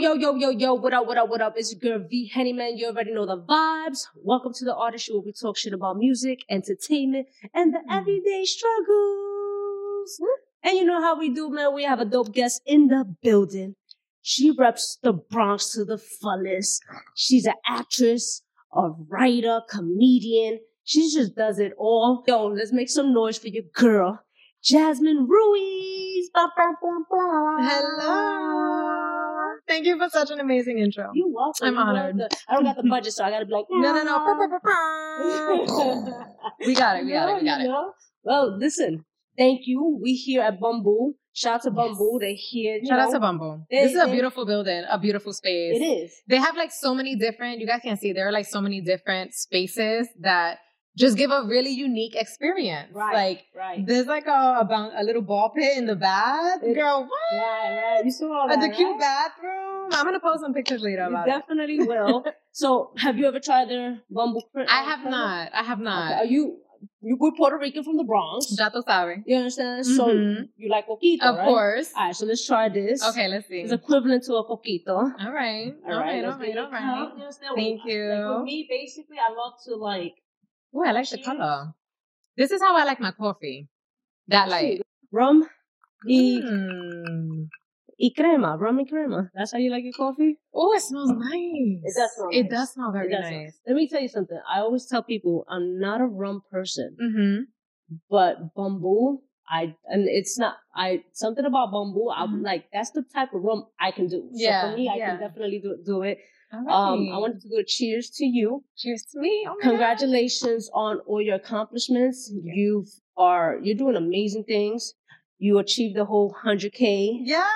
yo, yo, yo, yo, what up, what up, what up? It's your girl V Henny man. You already know the vibes. Welcome to the Artistry Show where we talk shit about music, entertainment, and the mm. everyday struggles. And you know how we do, man. We have a dope guest in the building. She reps the Bronx to the fullest. She's an actress, a writer, comedian. She just does it all. Yo, let's make some noise for your girl, Jasmine Ruiz. Hello. Thank you for such an amazing intro. You're welcome. I'm honored. I don't got the budget, so I gotta be like, No, no, no. we got it. We got it. We got it. Well, listen. Thank you. We here at Bamboo. Shout out to Bamboo. They're here. you Shout out to Bumble. They- This is a beautiful building, a beautiful space. It is. They have like so many different, you guys can't see there are like so many different spaces that just give a really unique experience. Right. Like Right. there's like a, a, boun- a little ball pit in the bath. It- Girl, what? Right, right. You saw all At that, the cute bathroom. I'm gonna post some pictures later You about it. definitely will. So, have you ever tried their Bumble? cr- I have crema? not. I have Okay. not. Are you? You were Puerto Rican from the Bronx. Ya tú sabes. You understand? So Mhm. you like coquito, Of right? course. All right. So let's try this. Okay, let's see. It's equivalent to a coquito. All right. All right. All right. All right. All right. You? Thank Like, with me, basically, I love to like Oh, I like the color. This is how I like my coffee. That like. rum y, Mm. y crema, rum y crema. That's how you like your coffee? Oh, it smells nice. It does smell It nice. does smell very does smell- nice. Let me tell you something. I always tell people I'm not a rum person, Mm-hmm. but Bumbu, I and it's not I something about Bumbu. I'm Mhm. like that's the type of rum I can do. So Yeah, for me, I yeah. can definitely do, do it. Um. I wanted to do a cheers to you. Cheers to me. Oh my God. Congratulations on all your accomplishments. You are you're doing amazing things. You achieved the whole hundred k. Yeah.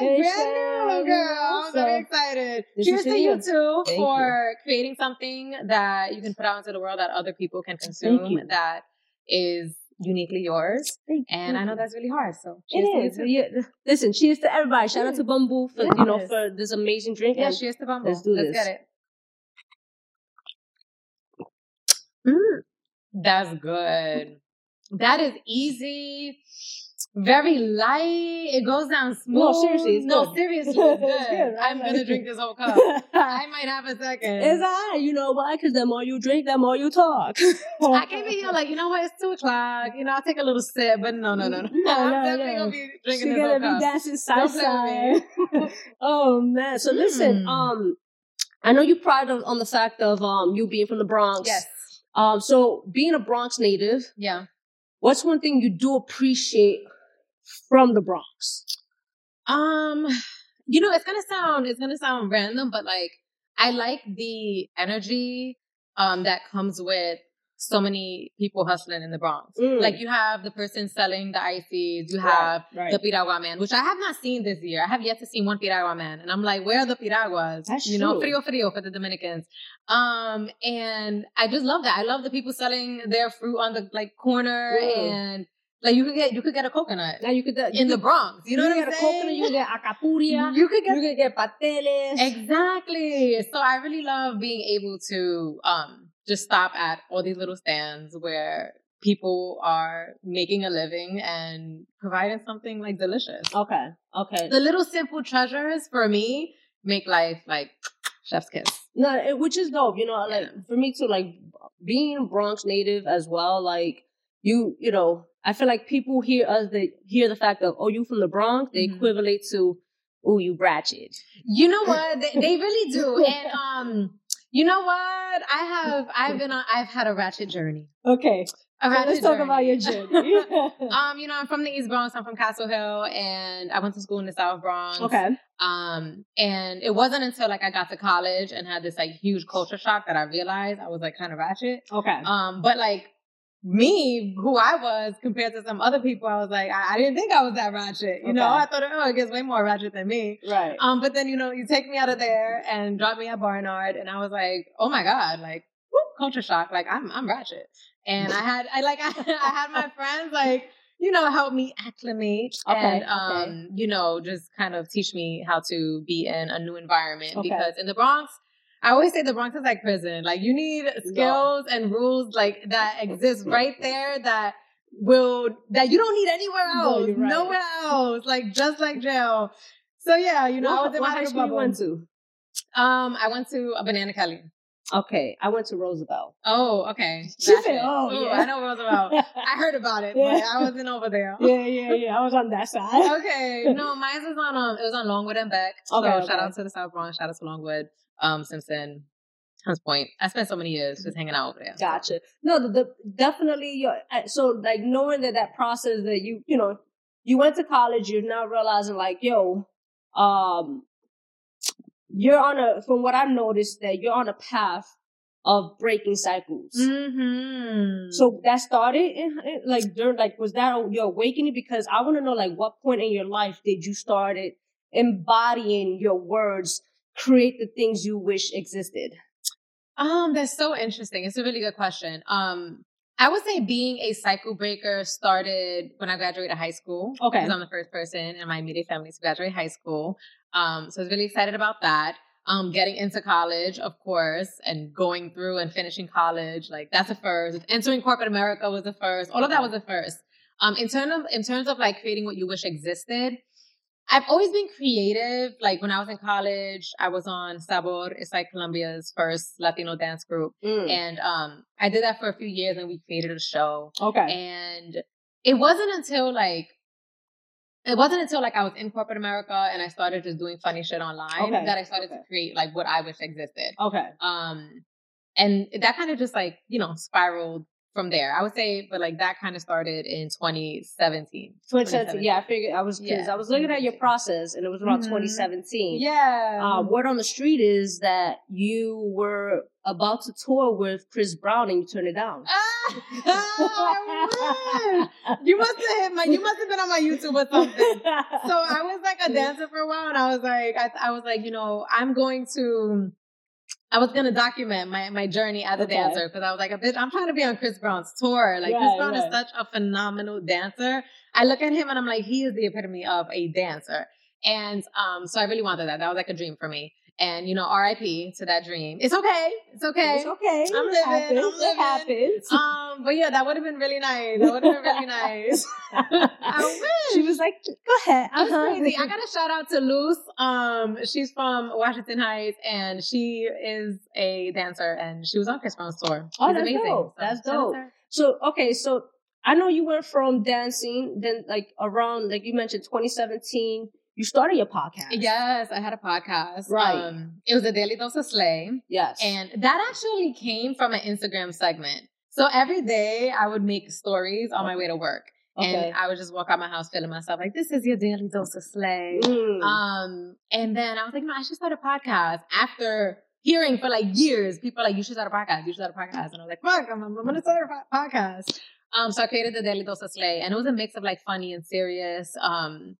Yes, Brand new, girl. I'm So, very excited. Cheers to you you. too Thank for creating something that you can put out into the world that other people can consume that is uniquely yours. Thank And I know that's really hard. So It is. to you. Listen, cheers to everybody. Shout out to Bumbu for you know for this amazing drink. Yeah, and cheers to Bumble. let's do Let's this. get it. Mm, that's good. That is easy. Very light. It goes down smooth. No, seriously, it's no, good. seriously, it's good. It's good, right? I'm gonna drink this whole cup. I might have a second. It's alright. You know why? Because the more you drink, the more you talk. I came in here like, you know what? It's two o'clock. You know, I'll take a little sip, but no, no, no, no. No, I'm no, definitely no. gonna be She's drinking this gonna whole be cup. dancing salsa. with oh man! So listen, Mm. um, I know you pride on, on the fact of um you being from the Bronx. Yes. Um, so being a Bronx native, Yeah. what's one thing you do appreciate from the Bronx? Um, you know, it's gonna sound it's gonna sound random, but like I like the energy um that comes with so many people hustling in the Bronx. Mm. Like you have the person selling the ices, you have right. the piragua man, which I have not seen this year. I have yet to see one piragua man, and I'm like, where are the piraguas? That's you know, frio frio for the Dominicans. Um, and I just love that. I love the people selling their fruit on the like corner, Mm. and like you could get you could get a coconut Now you could uh, in the Bronx. You know what I'm a saying? coconut, you could get alcapurria, You could get you could get pateles. exactly. So I really love being able to um just stop at all these little stands where people are making a living and providing something like delicious. Okay, okay. The little simple treasures for me make life like chef's kiss. No, which is dope. You know, like Yeah. for me too, like being Bronx native as well. Like you, you know, I feel like people hear us, they hear the fact of, oh, you from the Bronx, they Mhm. equivalent to, oh, you ratchet. You know what? They, they really do. And um, you know what? I have I've been on I've had a ratchet journey. Okay, A ratchet let's talk about your journey. journey. Um, you know, I'm from the East Bronx. I'm from Castle Hill, and I went to school in the South Bronx. okay, Um, and it wasn't until like I got to college and had this like huge culture shock that I realized I was like kind of ratchet. okay, Um, but like me, who I was compared to some other people, I was like, I, I didn't think I was that ratchet. You know, I thought, oh, it gets way more ratchet than me. right. Um, but then you know, you take me out of there and drop me at Barnard, and I was like, oh my god, like whoop, culture shock. Like I'm I'm ratchet, and I had I like I, I had my friends like you know help me acclimate Okay, and okay. um you know just kind of teach me how to be in a new environment Okay. because in the Bronx. I always say the Bronx is like prison. Like you need skills and rules like that exist right there that will that you don't need anywhere else, you're right. nowhere else. Like just like jail. So yeah, you know, what, I was in my high school you went to? Um, I went to a Banana Kelly. Okay, I went to Roosevelt. Oh, okay. She That's said, it. "Oh, Ooh, yeah." I know Roosevelt. I heard about it, Yeah. but I wasn't over there. yeah, yeah, yeah. I was on that side. okay. No, mine was on um it was on Longwood and Beck. So Okay, shout okay. out to the South Bronx, shout out to Longwood, um, Simpson, Hunts Point. I spent so many years just hanging out over there. Gotcha. No, the, the definitely. Your, so like knowing that that process that you you know you went to college, you're now realizing like yo, um, you're on a from what I've noticed that you're on a path of breaking cycles. Mm-hmm. So that started in, in- like during like was that your awakening? Because I want to know like what point in your life did you started embodying your words, create the things you wish existed. Um, that's so interesting. It's a really good question. Um, I would say being a cycle breaker started when I graduated high school. Okay. Because I'm the first person in my immediate family to graduate high school. Um, so I was really excited about that. Um, getting into college, of course, and going through and finishing college, like that's a first. Entering corporate America was a first. All of that was a first. Um, in terms of in terms of like creating what you wish existed, I've always been creative. Like when I was in college, I was on Sabor. It's like Columbia's first Latino dance group. Mm. And um, I did that for a few years and we created a show. Okay. And it wasn't until like, it wasn't until like I was in corporate America and I started just doing funny shit online Okay, that I started okay. to create like what I wish existed. Okay. Um, and that kind of just like, you know, spiraled from there. I would say, but like that kind of started in 2017. Twitch said, yeah, I figured I was because Yeah. I was looking at your process and it was around Mhm. 2017. Yeah. Uh, word on the street is that you were about to tour with Chris Brown and you turned it down. Ah, I. You must have hit my. You must have been on my YouTube or something. So I was like a dancer for a while, and I was like, I, I was like, you know, I'm going to. I was gonna document my, my journey as a Okay. dancer because I was like, a bitch, I'm trying to be on Chris Brown's tour. Like Chris Right, Brown is such a phenomenal dancer. I look at him and I'm like, he is the epitome of a dancer. And um, so I really wanted that. That was like a dream for me. And you know, R.I.P. to that dream. It's okay. It's okay. It's okay. I'm living, happens. I'm living. It happens. Um, but yeah, that would have been really nice. That would have been really nice. I wish. she was like, "Go ahead." That's Uh-huh. crazy. I got a shout out to Luce. Um, she's from Washington Heights, and she is a dancer, and she was on Chris Brown's tour. Oh, She's that's amazing. dope. So, That's dope. So okay, so I know you went from dancing, then like around like you mentioned 2017, you started your podcast. Yes, I had a podcast. Right. Um, it was a Daily Dose of Slay, Yes. and that actually came from an Instagram segment. So every day I would make stories on my way to work. okay. And I would just walk out my house feeling myself like, this is your daily dose of slay. Mm. Um, and then I was like, no, I should start a podcast after hearing for like years, people like, you should start a podcast, you should start a podcast. And I was like, fuck, I'm, I'm gonna start a podcast. Um, so I created the Daily Dose of Slay and it was a mix of like funny and serious. Um,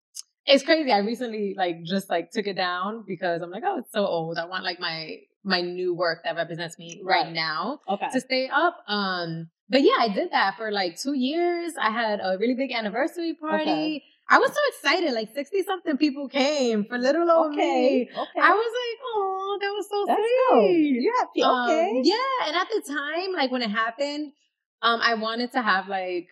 it's crazy. I recently like just like took it down because I'm like, oh, it's so old. I want like my, my new work that represents me right, Right. now okay. to stay up. Um, but yeah, I did that for like two years. I had a really big anniversary party. Okay. I was so excited. Like 60 something people came for little old okay. me. Okay. I was like, oh, that was so That's sweet. dope. You happy? Um, Okay. yeah. And at the time, like when it happened, um, I wanted to have like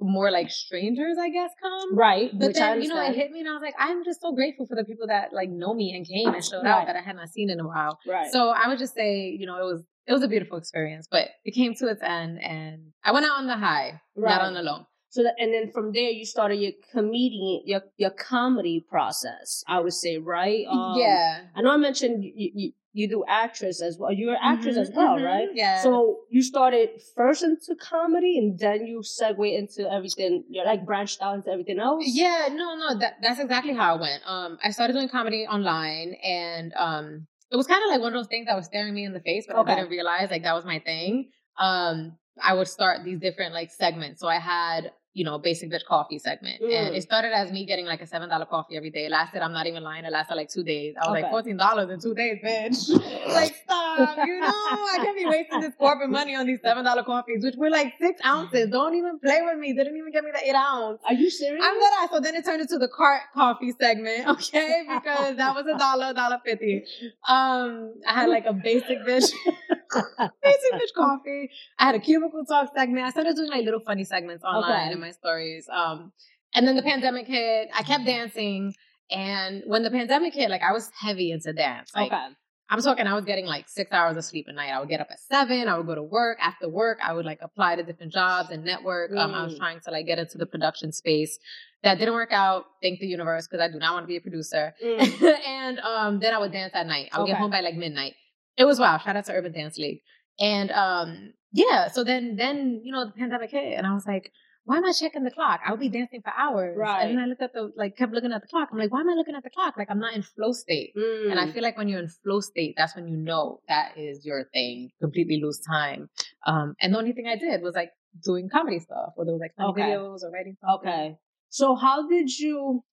more like strangers, I guess, come. Right. But which then, you know, it hit me and I was like, I'm just so grateful for the people that like know me and came and showed Right. out that I had not seen in a while. Right. So I would just say, you know, it was it was a beautiful experience, but it came to its end and I went out on the high, Right. not on the low. So that, and then from there you started your comedian, your your comedy process. I would say, right? Um, yeah. I know I mentioned you, you, you do actress as well. You're an actress as well, Mhm, right? Yeah. So you started first into comedy, and then you segue into everything. You're like branched out into everything else. Yeah, no, no, that that's exactly how it went. Um, I started doing comedy online, and um, it was kind of like one of those things that was staring me in the face, but Okay. I didn't realize like that was my thing. Um, I would start these different like segments. So I had you know basic bitch coffee segment, and Mm. it started as me getting like a seven dollar coffee every day. It lasted, I'm not even lying, it lasted like two days. I was Okay. like fourteen dollars in two days, bitch. like stop, you know, I can't be wasting this corporate money on these seven dollar coffees, which were like six ounces. Don't even play with me. They didn't even get me the eight ounce. Are you serious? I'm that So then it turned into the cart coffee segment, okay? Because that was a dollar, dollar fifty. Um, I had like a basic bitch, basic bitch coffee. I had a cubicle talk segment. I started doing like little funny segments online Okay. My stories. Um, and then the pandemic hit. I kept dancing. And when the pandemic hit, like I was heavy into dance. Like, okay. I'm talking, I was getting like six hours of sleep a night. I would get up at seven. I would go to work. After work, I would like apply to different jobs and network. Um, I was Mm. trying to like get into the production space. That didn't work out. Thank the universe because I do not want to be a producer. Mm. and um, then I would dance at night. I would get home by like midnight. It was wild. Shout out to Urban Dance League. And um, yeah, so then then you know the pandemic hit, and I was like, why am I checking the clock? I'll be dancing for hours. Right. And then I looked at the like kept looking at the clock. I'm like, why am I looking at the clock? Like I'm not in flow state. And I Mm. feel like when you're in flow state, that's when you know that is your thing. Completely lose time. Um, and the only thing I did was like doing comedy stuff, whether it was like funny Okay. videos or writing. something. Okay. So how did you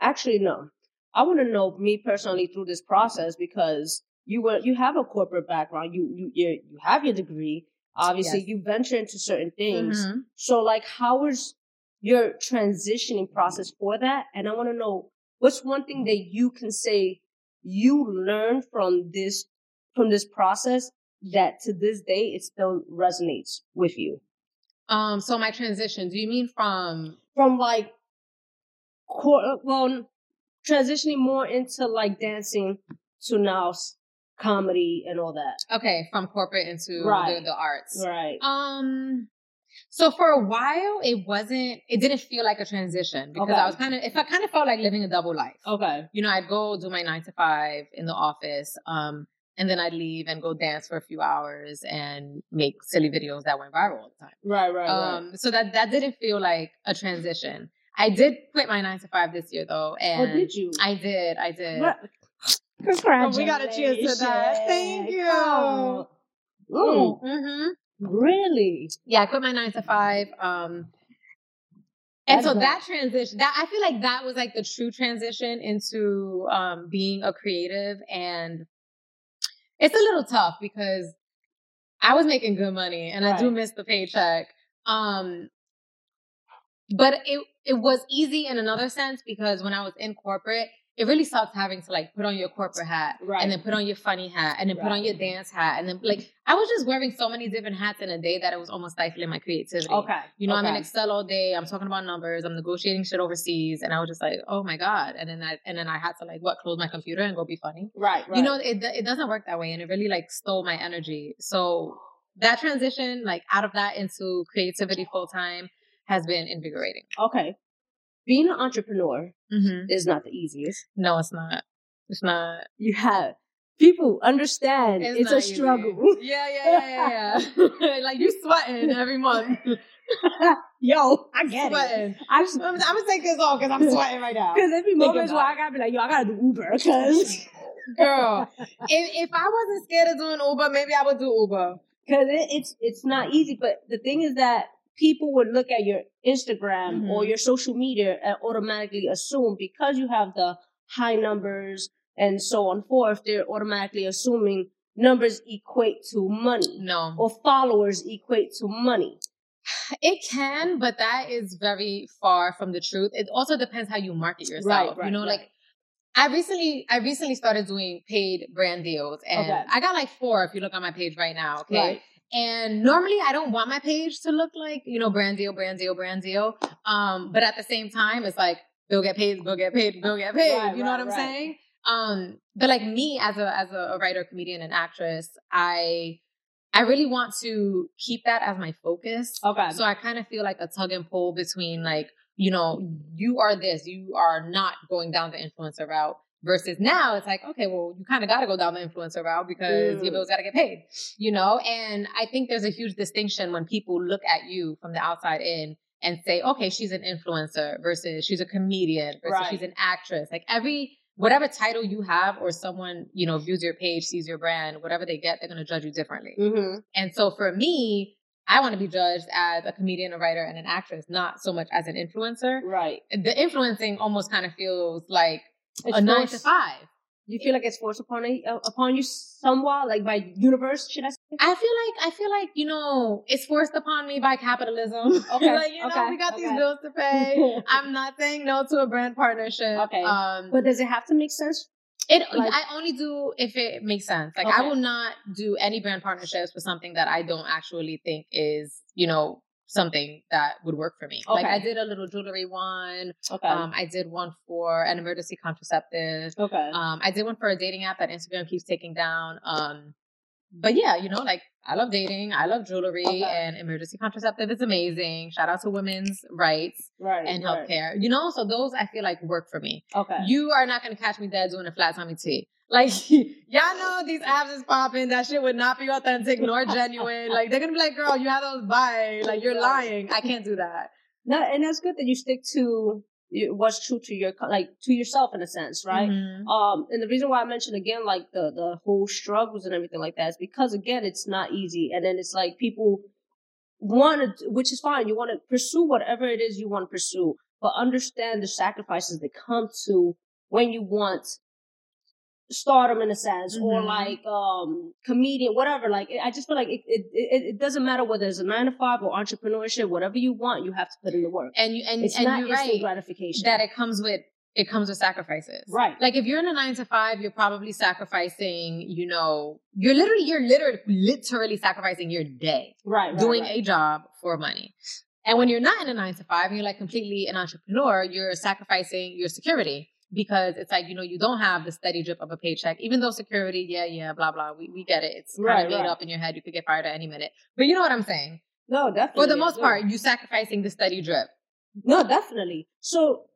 actually no. I want to know me personally through this process because you were you have a corporate background. You you you have your degree. Obviously, Yes. you venture into certain things. Mhm. So like how was your transitioning process for that? And I want to know what's one thing that you can say you learned from this from this process that to this day it still resonates with you. Um, so my transition. Do you mean from? from like cor- well transitioning more into like dancing to now comedy and all that Okay, from corporate into Right. the, the arts. right Um, so for a while, it wasn't. It didn't feel like a transition because Okay. I was kind of. If I kind of felt like living a double life. okay you know, I'd go do my nine to five in the office, um, and then I'd leave and go dance for a few hours and make silly videos that went viral all the time. right right Um, so that that didn't feel like a transition. I did quit my nine to five this year though, and oh did you I did, I did. Oh, we got a cheers to that. Thank you. Come on. Mm, hmm really Yeah, I quit my nine to five. Um, and That's so dope. that transition, that I feel like that was like the true transition into um, being a creative, and it's a little tough because I was making good money, and I do miss the paycheck. Um, but it it was easy in another sense because when I was in corporate, it really sucked having to like put on your corporate hat Right. and then put on your funny hat and then put on your dance hat and then like I was just wearing so many different hats in a day that it was almost stifling my creativity. okay You know, I'm in. Excel all day. I'm talking about numbers. I'm negotiating shit overseas, and I was just like, "Oh my god!" And then I and then I had to like what close my computer and go be funny. right right You know, it it doesn't work that way, and it really like stole my energy. So that transition, like out of that into creativity full time, has been invigorating. okay being an entrepreneur Mm-hmm. is not the easiest No, it's not. It's not. you have people understand it's, not a easy. struggle Yeah, yeah, yeah, yeah. yeah. like you sweating every month. yo i get it sweating. i just I'm, gonna take this off because I'm sweating right now. Because every Think moments where I gotta be like, yo, I gotta do Uber. Because Girl, if, if I wasn't scared of doing Uber, maybe I would do Uber. Cause it, it's it's not easy. But the thing is that people would look at your Instagram Mhm. or your social media and automatically assume because you have the high numbers and so on forth, they're automatically assuming numbers equate to money No. or followers equate to money. It can, but that is very far from the truth. It also depends how you market yourself. Right, right, you know, right. like I recently I recently started doing paid brand deals and Okay. I got like four if you look on my page right now. Okay. And normally I don't want my page to look like, you know, brand deal, brand deal, brand deal. Um, but at the same time, it's like Bill get paid, Bill get paid, Bill get paid. Right, you know right, what I'm right. saying? Um, but like me as a as a writer, comedian, and actress, I I really want to keep that as my focus. Okay. So I kind of feel like a tug and pull between like, you know, you are this, you are not going down the influencer route. Versus now, it's like, okay, well, you kind of got to go down the influencer route because Mm. your bills got to get paid, you know? And I think there's a huge distinction when people look at you from the outside in and say, okay, she's an influencer versus she's a comedian versus Right. she's an actress. Like every, whatever title you have or someone, you know, views your page, sees your brand, whatever they get, they're going to judge you differently. mm-hmm. And so for me, I want to be judged as a comedian, a writer, and an actress, not so much as an influencer. Right. The influencing almost kind of feels like It's a nine to five. You feel like it's forced upon a, uh, upon you somewhat, like by universe, should I say? I feel like I feel like you know it's forced upon me by capitalism. Okay, like you know we got these bills to pay. I'm not saying no to a brand partnership. Okay. Um, But does it have to make sense? It Like- I only do if it makes sense. Like I will not do any brand partnerships for something that I don't actually think is, you know, something that would work for me. Like I did a little jewelry one. Okay. Um, I did one for an emergency contraceptive. okay. Um, I did one for a dating app that Instagram keeps taking down. Um, but yeah, you know, like I love dating, I love jewelry, Okay. and emergency contraceptive is amazing. Shout out to women's rights right. and right. healthcare. You know, so those I feel like work for me. Okay. You are not gonna catch me dead doing a flat tummy tea. Like y'all know these apps is popping. That shit would not be authentic nor genuine. Like they're gonna be like, "Girl, you have those by like you're lying." I can't do that. No, and that's good that you stick to what's true to your like to yourself in a sense, right? Mhm. Um, and the reason why I mentioned again like the the whole struggles and everything like that is because again it's not easy, and then it's like people want to, which is fine. You want to pursue whatever it is you want to pursue, but understand the sacrifices that come to when you want stardom in a sense or Mhm. like um comedian whatever like i just feel like it, it it it doesn't matter whether it's a nine to five or entrepreneurship whatever you want you have to put in the work And you and, it's and not you're instant right gratification that it comes with it comes with sacrifices. Right. Like if you're in a nine to five, you're probably sacrificing, you know, you're literally you're literally literally sacrificing your day. right, right doing right. a job for money. And when you're not in a nine to five and you're like completely an entrepreneur, you're sacrificing your security because it's like, you know, you don't have the steady drip of a paycheck, even though security, yeah, yeah, blah, blah. We, we get it. It's kind Right, of made right. up in your head. You could get fired at any minute. But you know what I'm saying? no definitely For the most part, you sacrificing the steady drip. No, definitely. So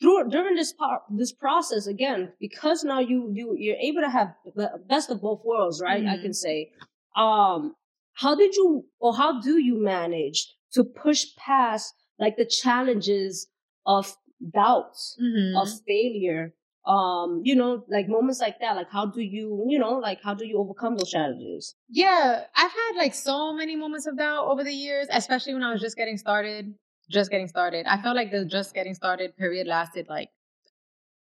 through during this part, this process again, because now you you you're able to have the best of both worlds, right? I Mhm. can say. Um, how did you or how do you manage to push past like the challenges of doubts, Mm. of failure? Um, you know, like moments like that. Like, how do you, you know, like how do you overcome those challenges? Yeah, I've had like so many moments of doubt over the years, especially when I was just getting started. Just getting started. I felt like the just getting started period lasted like,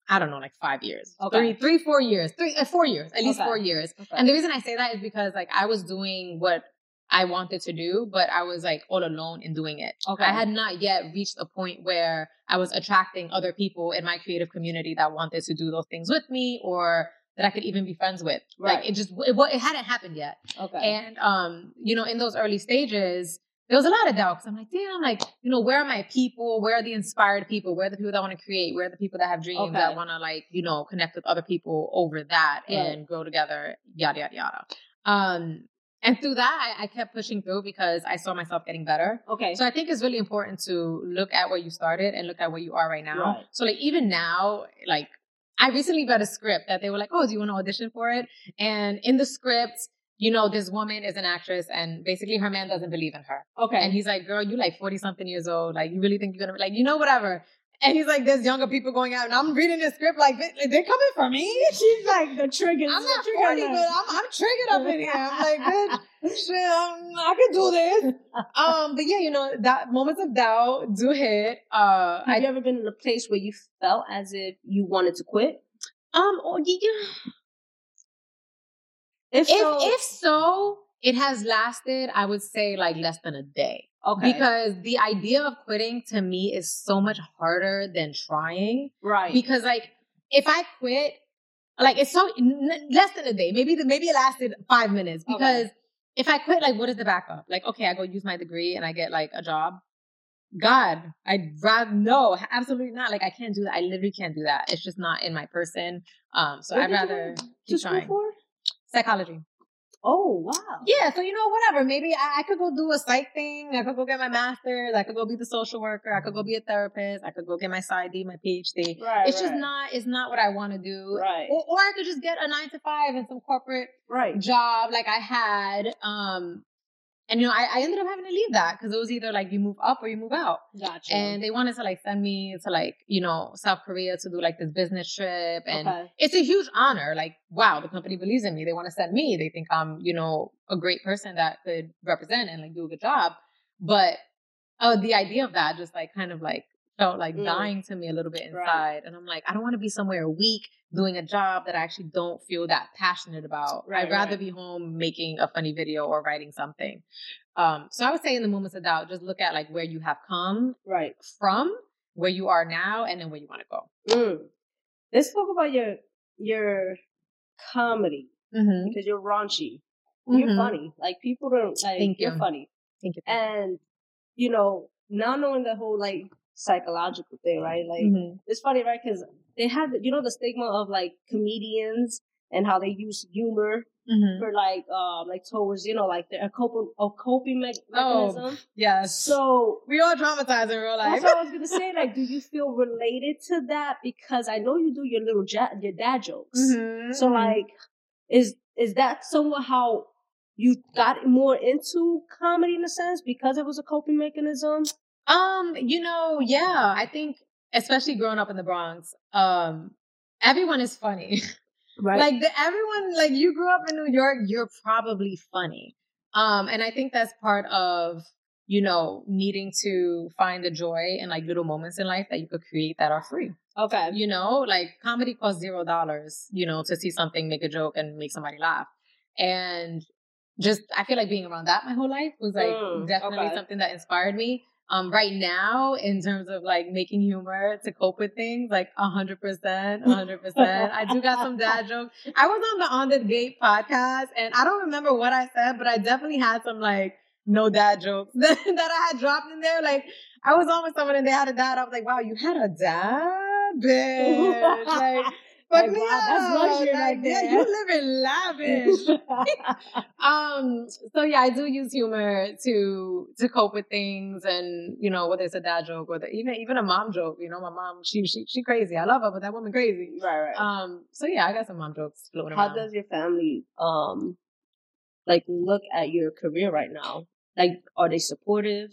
I don't know, like five years, Okay. three, three, four years, three, uh, four years, at least Okay. four years. And the reason I say that is because like I was doing what I wanted to do, but I was like all alone in doing it. Okay. I had not yet reached a point where I was attracting other people in my creative community that wanted to do those things with me or that I could even be friends with. Right. Like it just, it, it hadn't happened yet. okay. And um, you know, in those early stages, there was a lot of doubt because I'm like, damn, like, you know, where are my people? Where are the inspired people? Where are the people that want to create? Where are the people that have dreams Okay. that want to like, you know, connect with other people over that Right. and grow together, yada yada yada. Um, and through that, I, I kept pushing through because I saw myself getting better. okay. So I think it's really important to look at where you started and look at where you are right now. Right. So like even now, like I recently read a script that they were like, "Oh, do you want to audition for it?" And in the script, you know, this woman is an actress, and basically her man doesn't believe in her, okay. and he's like, "Girl, you like forty something years old, like you really think you're gonna be like, you know, whatever." And he's like, "There's younger people going out, and I'm reading the script like they- they're coming for me." She's like the triggers. I'm not trigger 40, but. I'm, I'm triggered up in here. I'm like, bitch, shit, I'm, I can do this. Um, but yeah, you know, that moments of doubt do hit. Uh, Have I, you ever been in a place where you felt as if you wanted to quit? um, oh, yeah, If, if so, if so, it has lasted. I would say like less than a day okay, because the idea of quitting to me is so much harder than trying. right, Because like if I quit, like it's so n- less than a day. Maybe the, maybe it lasted five minutes Okay. because if I quit, like what is the backup? Like okay, I go use my degree and I get like a job. God, I'd rather no, absolutely not. Like I can't do that. I literally can't do that. It's just not in my person. Um, so What I'd rather keep trying. for? Psychology. Oh wow, Yeah, so you know, whatever. Maybe I, I could go do a psych thing. I could go get my master's. I could go be the social worker. I could go be a therapist. I could go get my PsyD, my PhD. right, it's just not. It's not what I want to do. right, Or, or I could just get a nine to five and some corporate right, job like I had. Um, and you know, I, I ended up having to leave that because it was either like you move up or you move out. gotcha. And they wanted to like send me to like you know South Korea to do like this business trip and okay, it's a huge honor. Like, wow, the company believes in me. They want to send me. They think I'm, you know, a great person that could represent and like do a good job. But uh, the idea of that just like kind of like felt like Mm. dying to me a little bit Right. inside. And I'm like, I don't want to be somewhere a week doing a job that I actually don't feel that passionate about. Right, I'd rather right. be home making a funny video or writing something. Um, so I would say in the moments of doubt, just look at like where you have come right. from, where you are now, and then where you want to go. Mm. Let's talk about your your comedy Mm-hmm. because you're raunchy. You're funny. Like people don't like. Thank you're you. funny, Thank you. and you know, now knowing the whole like psychological thing, right? Like Mhm. it's funny, right? Because they have, you know, the stigma of like comedians and how they use humor Mhm. for like, um, like towards, you know, like their coping, a coping me- Oh, mechanism. Yes. So we all traumatized in real life. that's what I was gonna say. Like, do you feel related to that? Because I know you do your little ja- your dad jokes. Mhm. So like, is is that somewhat how you got more into comedy in a sense because it was a coping mechanism? Um, you know, yeah, I think especially growing up in the Bronx, um, everyone is funny. Right. like the, everyone, like you grew up in New York, you're probably funny. Um, and I think that's part of you know needing to find the joy in like little moments in life that you could create that are free. okay. You know, like comedy costs zero dollars. You know, to see something, make a joke, and make somebody laugh, and just I feel like being around that my whole life was like Mm, definitely okay. something that inspired me. Um, right now, in terms of like making humor to cope with things, like a hundred percent, a hundred percent. I do got some dad jokes. I was on the On the Gate podcast, and I don't remember what I said, but I definitely had some like no dad jokes that, that I had dropped in there. Like I was on with someone and they had a dad. I was like, wow, you had a dad, bitch. Like, fuck Like, wow, that's luxury Like, right yeah, you live in lavish. um so yeah i do use humor to to cope with things and you know whether it's a dad joke or the, even even a mom joke you know my mom she she she crazy i love her but that woman crazy right, right. um so yeah i got some mom jokes floating How around How does your family um like look at your career right now? Like, are they supportive?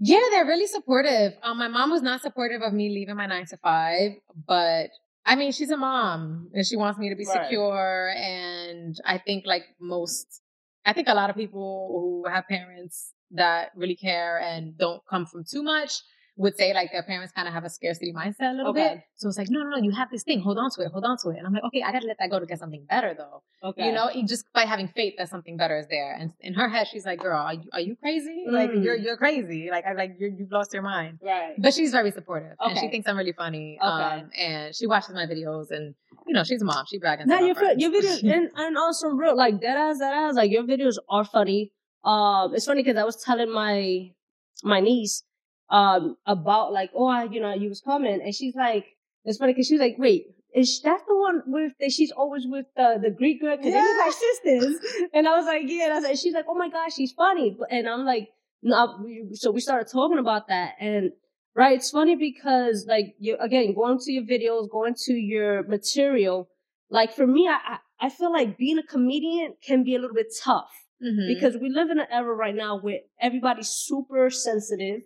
yeah they're really supportive um my mom was not supportive of me leaving my nine to five but I mean, she's a mom and she wants me to be Right. secure. And I think, like most, I think a lot of people who have parents that really care and don't come from too much would say like their parents kind of have a scarcity mindset a little Okay. bit. So it's like, no, no, no, you have this thing, hold on to it, hold on to it. And I'm like, okay, I gotta let that go to get something better though. Okay. You know, just by having faith that something better is there. And in her head, she's like, girl, are you, are you crazy? Like Mm. you're, you're crazy. Like I like, you're, you've lost your mind. Right. But she's very supportive, and she thinks I'm really funny. Okay. Um, and she watches my videos, and you know, she's a mom. She bragging. Now your your videos and and also real like that ass that ass like your videos are funny. Um, it's funny because I was telling my my niece um about like oh I you know you was coming. And she's like it's funny because she was like wait is that the one with that she's always with the the Greek girl? Because they look like sisters. And I was like yeah. And I was like she's like oh my gosh she's funny. And I'm like no so we started talking about that. And right it's funny because like you again going to your videos going to your material like for me I I feel like being a comedian can be a little bit tough Mhm. because we live in an era right now where everybody's super sensitive,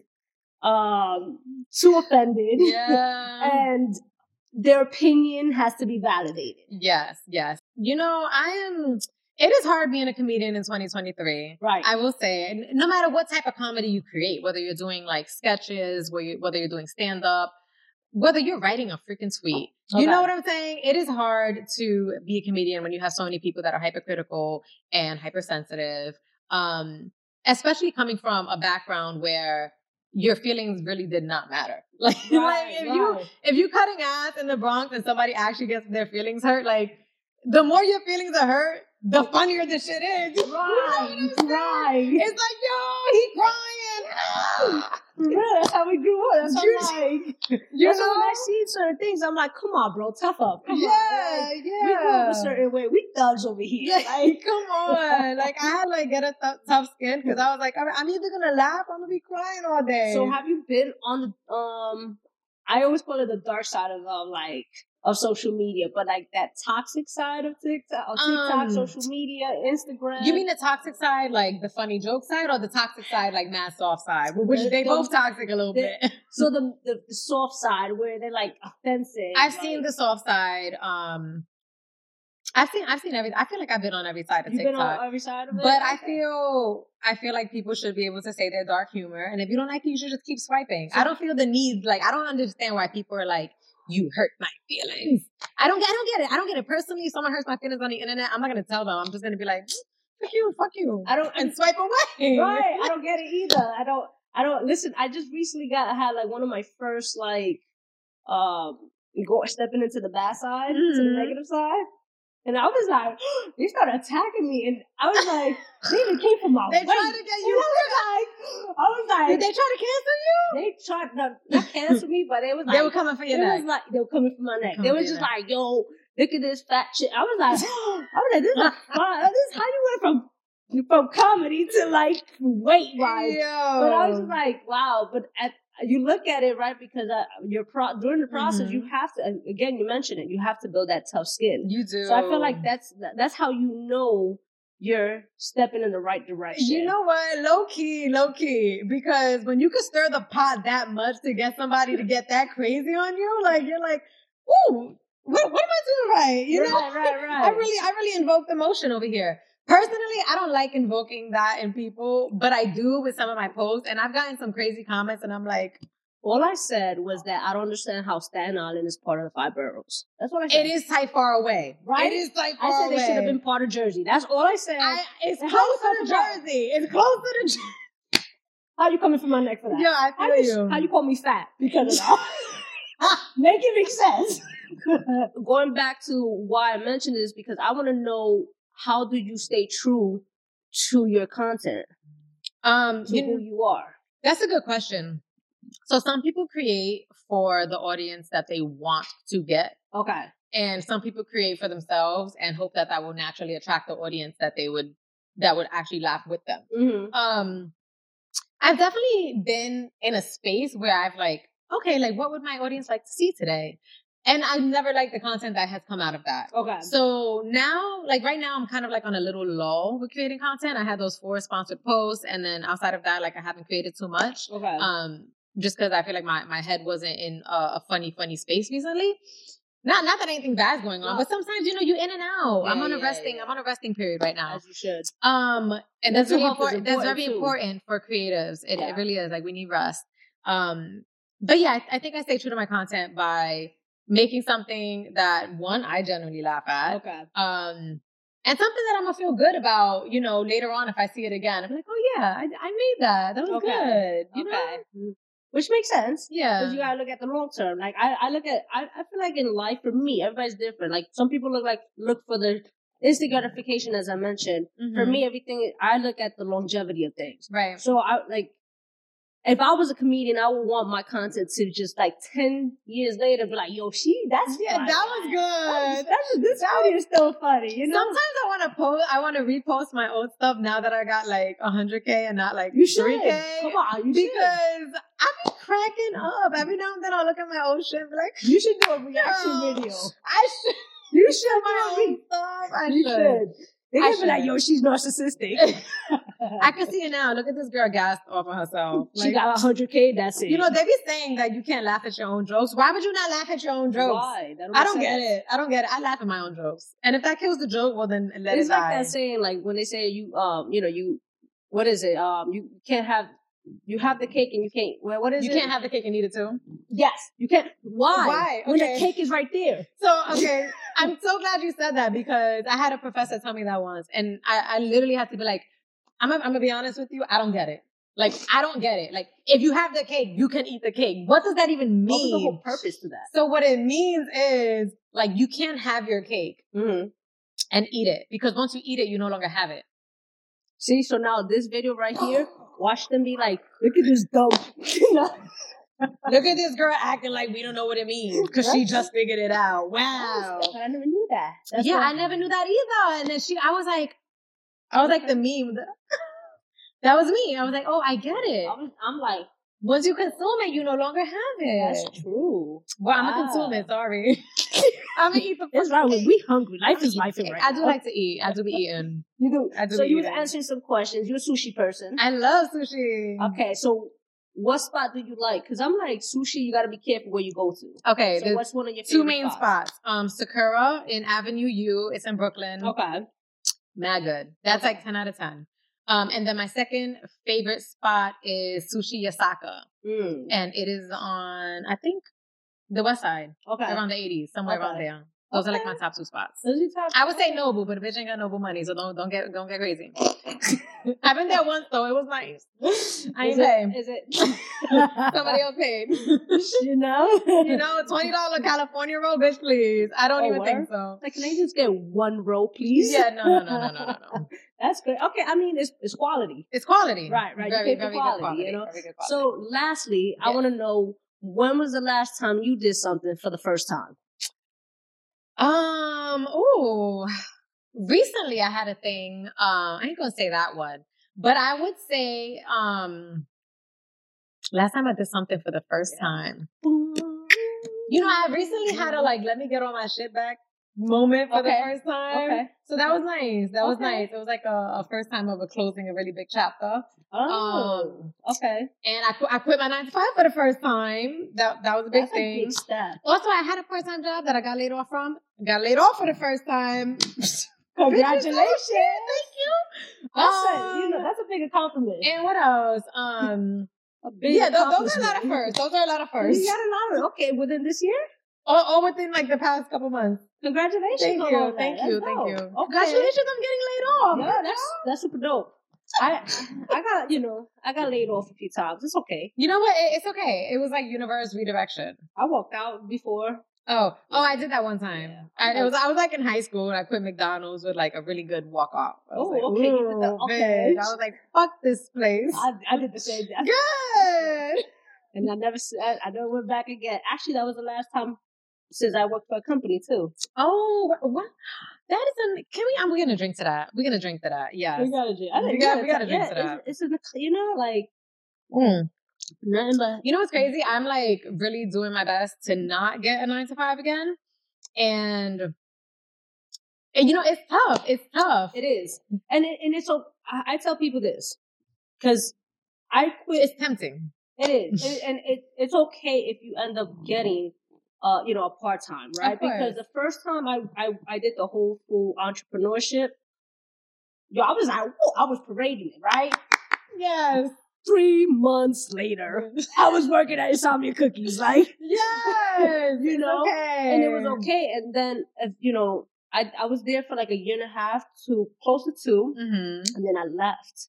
um, too offended, yeah, and their opinion has to be validated. yes, yes. You know, I am. It is hard being a comedian in 2023. Right. I will say, no matter what type of comedy you create, whether you're doing like sketches, whether you- whether you're doing stand up, whether you're writing a freaking tweet, you Okay. know what I'm saying? It is hard to be a comedian when you have so many people that are hypercritical and hypersensitive. Um, especially coming from a background where your feelings really did not matter. Like, like if you if you cutting ass in the Bronx and somebody actually gets their feelings hurt, like the more your feelings are hurt, the funnier the shit is. You know Right, right. It's like, yo, he crying. Ah. Yeah, that's how we grew up. That's how I'm like, You that's why when I see certain things, I'm like, come on, bro, tough up. Come on, Yeah, like, yeah. We grew up a certain way. We thugs over here. Yeah, Like, come on. Like I had like get a th- tough skin because I was like, I'm I'm either gonna laugh or I'm gonna be crying all day. So have you been on the um? I always call it the dark side of um, like of social media, but like that toxic side of TikTok, of TikTok, Um, social media, Instagram. you mean the toxic side, like the funny joke side, or the toxic side, like mad soft side, which The- they the- both toxic a little the- bit. so the, the soft side where they're like offensive? I've like- seen the soft side. Um, I've seen I've seen every. I feel like I've been on every side of You've been TikTok. on every side of it, But I feel I feel like people should be able to say their dark humor, and if you don't like it, you should just keep swiping. I don't feel the need. Like I don't understand why people are like, "You hurt my feelings." I don't get. I don't get it. I don't get it personally. If someone hurts my feelings on the internet, I'm not gonna tell them. I'm just gonna be like, "Fuck you, fuck you," I don't. and swipe away. right. I don't get it either. I don't. I don't listen. I just recently got had like one of my first like um go stepping into the bad side, to the Mhm. negative side, And I was like, they started attacking me, and I was like, they even came from my They tried to get And you. I was like, I was like, Did they try to cancel you? they tried not, not cancel me, but they was like, they were coming for your it neck. was like they were coming for my neck. They was just neck. like, yo, look at this fat shit. I was like, I was like, this is fun. This is how you went from from comedy to like weight wise. But I was just like, wow. But at, you look at it right because uh, you're pro- during the process, Mhm. you have to. Again, you mentioned it. You have to build that tough skin. you do. So I feel like that's that's how you know you're stepping in the right direction. You know what? Low key, low key. Because when you can stir the pot that much to get somebody to get that crazy on you, like you're like, ooh, what, what am I doing right? You know? right, right, right. I really, I really invoked emotion over here. Personally, I don't like invoking that in people, but I do with some of my posts, and I've gotten some crazy comments, and I'm like, All I said was that I don't understand how Staten Island is part of the five boroughs. That's what I said. it is type far away, Right? It is type I far said away. they should have been part of Jersey. That's all I said. I, it's And close to you talk about- Jersey. It's close to Jersey. How are you coming for my neck for that? Yeah, I How feel you, you. how you call me fat because of that? Make it make sense. Going back to why I mentioned this because I want to know how do you stay true to your content, um, to you who you are. That's a good question. So some people create for the audience that they want to get, Okay. and some people create for themselves and hope that that will naturally attract the audience that they would that would actually laugh with them. Mm-hmm. Um, I've definitely been in a space where I've like, okay, like what would my audience like to see today? And I've never liked the content that has come out of that. Okay. So now, like right now, I'm kind of like on a little lull with creating content. I had those four sponsored posts, and then outside of that, like I haven't created too much. Okay. Um, just because I feel like my, my head wasn't in a, a funny, funny space recently. Not not that anything bad's going on, No. but sometimes you know you in and out. I'm on a yeah, resting. yeah. I'm on a resting period right now. As you should. Um, and that's very health important. That's very important, important for creatives. It, Yeah. it really is. Like we need rest. Um, but yeah, I, I think I stay true to my content by making something that one I genuinely laugh at. Okay. Um, and something that I'm gonna feel good about. You know, later on if I see it again, I'm like, oh yeah, I, I made that. That was Okay. good. You know? Which makes sense. Yeah. Because you gotta look at the long term. Like I, I look at I, I feel like in life for me, everybody's different. Like some people look like look for the instant gratification as I mentioned. For Mhm. me, everything I look at the longevity of things. right? So I like if I was a comedian, I would want my content to just like ten years later be like, yo, she that's Yeah, funny. that was good. that's this video is still funny, you know. Sometimes I want to post, I want to repost my old stuff now that I got like 100k and not like you should 3k. come on, you should. because I be cracking up every now and then. I'll look at my old shit and be like, You should do a reaction video. I should You should do my own stuff. I You should. should. They're gonna be like, yo, she's narcissistic. I can see it now. Look at this girl gassed off of herself. she Like, got hundred K, that's it. you know, they be saying that you can't laugh at your own jokes. Why would you not laugh at your own jokes? Why? I don't get it. I don't get it. I laugh at my own jokes. And if that kills the joke, well then let It's it like die. that saying, like when they say you, um, you know, you, what is it? Um, you can't have, you have the cake and you can't. Well, what is it? you it? can't have the cake and eat it too. Yes, you can't. Why? Why? When the cake is right there. So okay, I'm so glad you said that because I had a professor tell me that once, and I, I literally had to be like, I'm, gonna- I'm gonna be honest with you, I don't get it. Like I don't get it. Like if you have the cake, you can eat the cake. What does that even mean? What's the whole purpose to that? So what it means is like you can't have your cake Mm-hmm. and eat it because once you eat it, you no longer have it. See, so now this video right here, watch them be like, look at this dumb. Look at this girl acting like we don't know what it means because she just figured it out. Wow. But I never knew that. That's yeah, I never knew that either. And then she, I was like, I was like the meme. that was me. I was like, oh, I get it. I was, I'm like, Once you consume it, you no longer have it. that's true. well, I'm a gonna consume it. Sorry. I'm gonna eat the. That's right. When we hungry, life I'm is life right I do now. like to eat. I do be eating. You do. I do So you was answering some questions. You're a sushi person. I love sushi. Okay, so what spot do you like? Because I'm like sushi. You got to be careful where you go to. Okay, So what's one of your two favorite main spots. Um, Sakura in Avenue U. It's in Brooklyn. Okay. Mad good. That's Okay. like 10 out of 10. Um, and then my second favorite spot is Sushi Yasaka. Mm. And it is on, I think, the west side, Okay. around the 80s, somewhere around there. Those are like my top two spots. Those are your top- I would say Nobu, but a bitch ain't got Nobu money, so don't don't get don't get crazy. I've been there once though; it was nice. I Is ain't pay. it, is it Somebody else paid. you know? you know, twenty dollar California roll, bitch, please. I don't Oh, even word? think so. Like, can I just get one row, please? Yeah, no, no, no, no, no, no, no. That's good. Okay, I mean, it's it's quality. It's quality, Right, right. You Very, pay for good quality, quality. you know? Very good quality. So, lastly, I want to know when was the last time you did something for the first time? Um, oh, Recently I had a thing, um, I ain't gonna say that one, but I would say, um, last time I did something for the first time. You know, I recently had a like, let me get all my shit back moment for Okay. the first time. Okay. So that was nice. That was nice. It was like a, a first time of a closing a really big chapter. Oh, okay. And I, I quit my nine to five for the first time. That that was a big That's thing. a big step. Also, I had a part time job that I got laid off from. Got laid off for the first time. Congratulations. Thank you. That's a, you know, Um, that's a big accomplishment. and what else? Um, a big yeah, those, those are a lot of firsts. Those are a lot of firsts. You got a lot of okay within this year. All, all within like the past couple months. Congratulations! Thank on you, all that. thank That's you, thank dope. you. Okay. Congratulations, I'm getting laid off. Yeah, that's that's super dope. I I got you know I got laid off a few times. It's okay. You know what? It, it's okay. It was like universe redirection. I walked out before. Oh, oh, I did that one time. Yeah. I, it was I was like in high school and I quit McDonald's with like a really good walk off. I was Oh, like, okay, that. Okay. bitch." I was like, fuck this place. I, I did the same. I, Good. and I never I, I never went back again. Actually, that was the last time since I worked for a company too. Oh, what? That is an. Can we? I'm, we're gonna drink to that. We're gonna drink to that. Yes. We gotta do. I We think gotta- we gotta drink yeah, to that. It's, it's in the you know like Mm. nothing but You know what's crazy? I'm like really doing my best to not get a nine to five again, and, and you know it's tough. It's tough. it is, and it, and it's so I, I tell people this because I quit. It's tempting. It is, It- and it, it's okay if you end up getting, uh, you know, a part time, right? Because the first time I, I I did the whole full entrepreneurship, yo, I was like, whoa, I was parading it, right? Yes. Three months later, I was working at Insomnia Cookies, like, Yes. You know, okay. and it was okay. And then, you know, I I was there for like a year and a half to close to two, Mm-hmm. and then I left.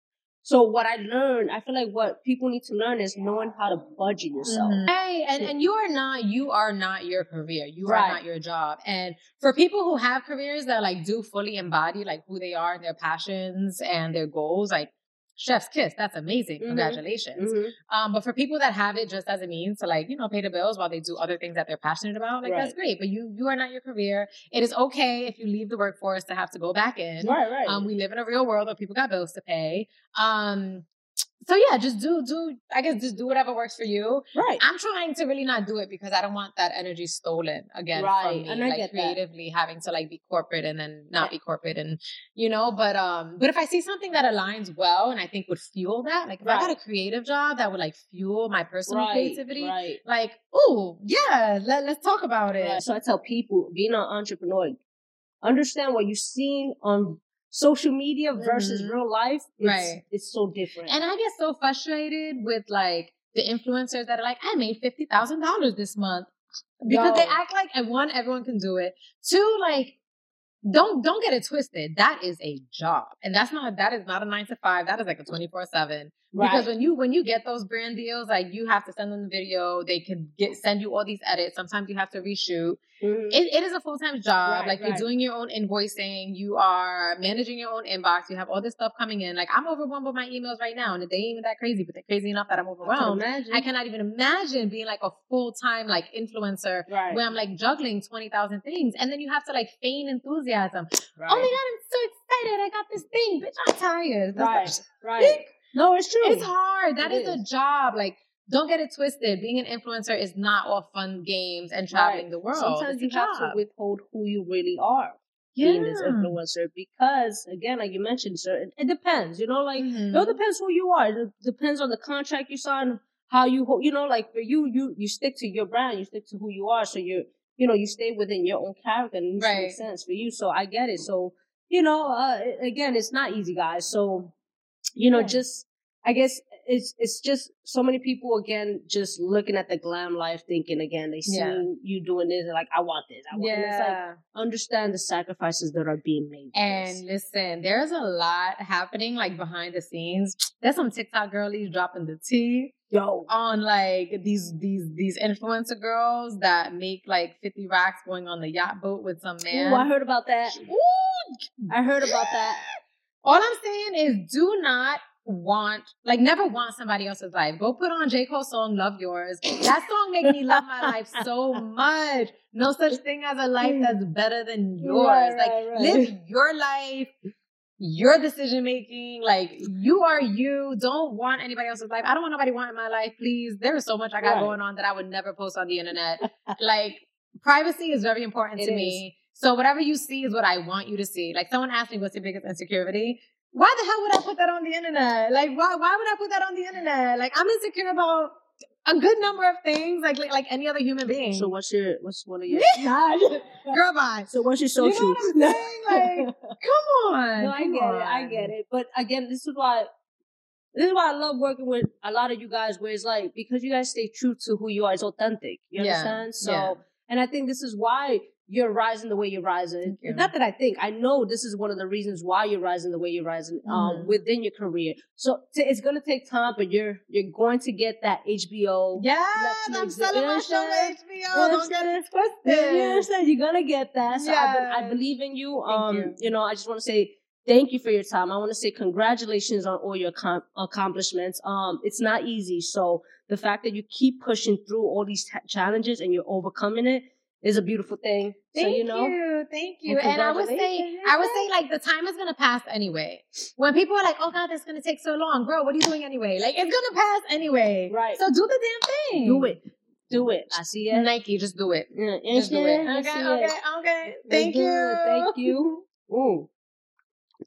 So what I learned, I feel like what people need to learn is knowing how to budget yourself. Mm-hmm. Hey, and, and you are not you are not your career. You Right. are not your job. And for people who have careers that like do fully embody like who they are and their passions and their goals, like chef's kiss, that's amazing. Mhm. Congratulations. Mhm. Um, but for people that have it just as a means to like, you know, pay the bills while they do other things that they're passionate about, like that's great. But you you are not your career. It is okay if you leave the workforce to have to go back in. Right, right. Um, we live in a real world where people got bills to pay. Um, so yeah, just do do I guess just do whatever works for you. right. I'm trying to really not do it because I don't want that energy stolen again Right, from me. and I like get that. creatively having to like be corporate and then not be corporate and you know, but um but if I see something that aligns well and I think would fuel that, like if I got a creative job that would like fuel my personal right, creativity, Right. like, oh yeah, let, let's talk about it. right. So I tell people, being an entrepreneur, understand what you've seen on social media versus mm-hmm. real life, it's, right. it's so different. And I get so frustrated with like the influencers that are like, I made fifty thousand dollars this month. Because Yo. they act like one, everyone can do it. Two, like don't don't get it twisted. That is a job. And that's not that is not a nine to five. That is like a 24-7. Right. Because when you when you get those brand deals, like you have to send them the video. They can get send you all these edits. Sometimes you have to reshoot. Mm-hmm. It, it is a full time job. Right, like right. you're doing your own invoicing. You are managing your own inbox. You have all this stuff coming in. Like I'm overwhelmed with my emails right now, and they ain't even that crazy, but they're crazy enough that I'm overwhelmed. I, I cannot even imagine being like a full time like influencer where I'm like juggling twenty thousand things, and then you have to like feign enthusiasm. Oh my god, I'm so excited! I got this thing, bitch. I'm tired. That's right, right. No, it's true. It's hard. That It is, a job. Like, don't get it twisted. Being an influencer is not all fun games and traveling Right. the world. Sometimes It's you have to withhold who you really are yeah. being this influencer because, again, like you mentioned, sir, it, it depends. You know, like Mhm. it all depends who you are. It depends on the contract you sign, how you, you know, like for you, you you stick to your brand, you stick to who you are, so you, you know, you stay within your own character, and it needs to make sense for you. So I get it. So you know, uh, again, it's not easy, guys. So you know, Yeah. just I guess it's it's just so many people again just looking at the glam life, thinking again they see Yeah. you doing this and like I want this, I want. This. It's like understand the sacrifices that are being made. this. And listen, there's a lot happening like behind the scenes. There's some TikTok girlies dropping the tea yo, on like these these these influencer girls that make like 50 racks going on the yacht boat with some man. Ooh, I heard about that. Ooh, I heard about that. All I'm saying is do not want like never want somebody else's life. Go put on J. Cole's song Love Yours. That song made me love my life so much. No such thing as a life mm. that's better than yours. Right, like right, right. live your life, your decision making. Like you are you. Don't want anybody else's life. I don't want nobody wanting my life, please. There is so much I got going on that I would never post on the internet. like privacy is very important It to is. me. So whatever you see is what I want you to see. Like someone asked me what's your biggest insecurity. Why the hell would I put that on the internet? Like why why would I put that on the internet? Like I'm insecure about a good number of things, like like, like any other human being. So what's your what's one of your Nah, girl bye. so what's your You know social? what I'm saying? Like, Come on. no, I get it. I get it. But again, this is why this is why I love working with a lot of you guys where it's like because you guys stay true to who you are, it's authentic. You Yeah, understand? So yeah. and I think this is why you're rising the way you're rising. You. Not that I think, I know this is one of the reasons why you're rising the way you're rising um Mhm. within your career. So t- it's gonna take time, but you're you're going to get that HBO. Yeah, I'm you selling my show to? HBO. Don't get it twisted. Yeah, you understand? You're gonna get that. So I, be- I believe in you. Thank Um, you. know, I just want to say thank you for your time. I want to say congratulations on all your com- accomplishments. Um, it's not easy. So the fact that you keep pushing through all these ta- challenges and you're overcoming it is a beautiful thing. Thank so you know, you, thank you. And And I would say. I would say, like the time is gonna pass anyway. When people are like, "Oh God, that's gonna take so long, bro. What are you doing anyway?" Like it's gonna pass anyway. Right. So do the damn thing. do it, do it. I see it. Nike, just do it. Yeah, Just do it. Okay, okay, it. okay. Thank you. good. Thank you. Ooh,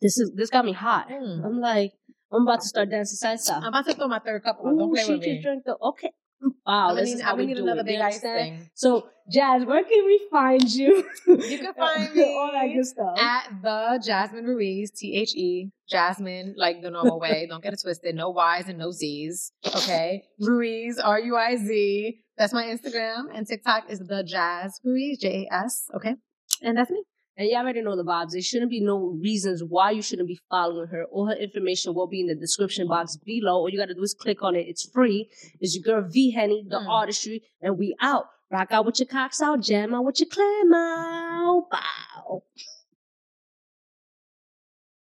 this is this got me hot. Mm. I'm like, I'm about to start dancing salsa. I'm about to throw my third cup on. Don't play she with just me. drank the okay. Wow, I'm this need, is how we need do another it. big ice thing. So, Jas, where can we find you? You can find me all that good stuff. At the Jasmine Ruiz, T H E, Jasmine, like the normal way. Don't get it twisted. No Y's and no Z's. Okay. Ruiz, R U I Z. That's my Instagram. And TikTok is the Jas Ruiz, J A S. Okay. And that's me. And you already know the vibes. There shouldn't be no reasons why you shouldn't be following her. All her information will be in the description box below. All you got to do is click on it. It's free. It's your girl V Henny, the Mm. artistry, and we out. Rock out with your cocks out, jam out with your clam out. Bow.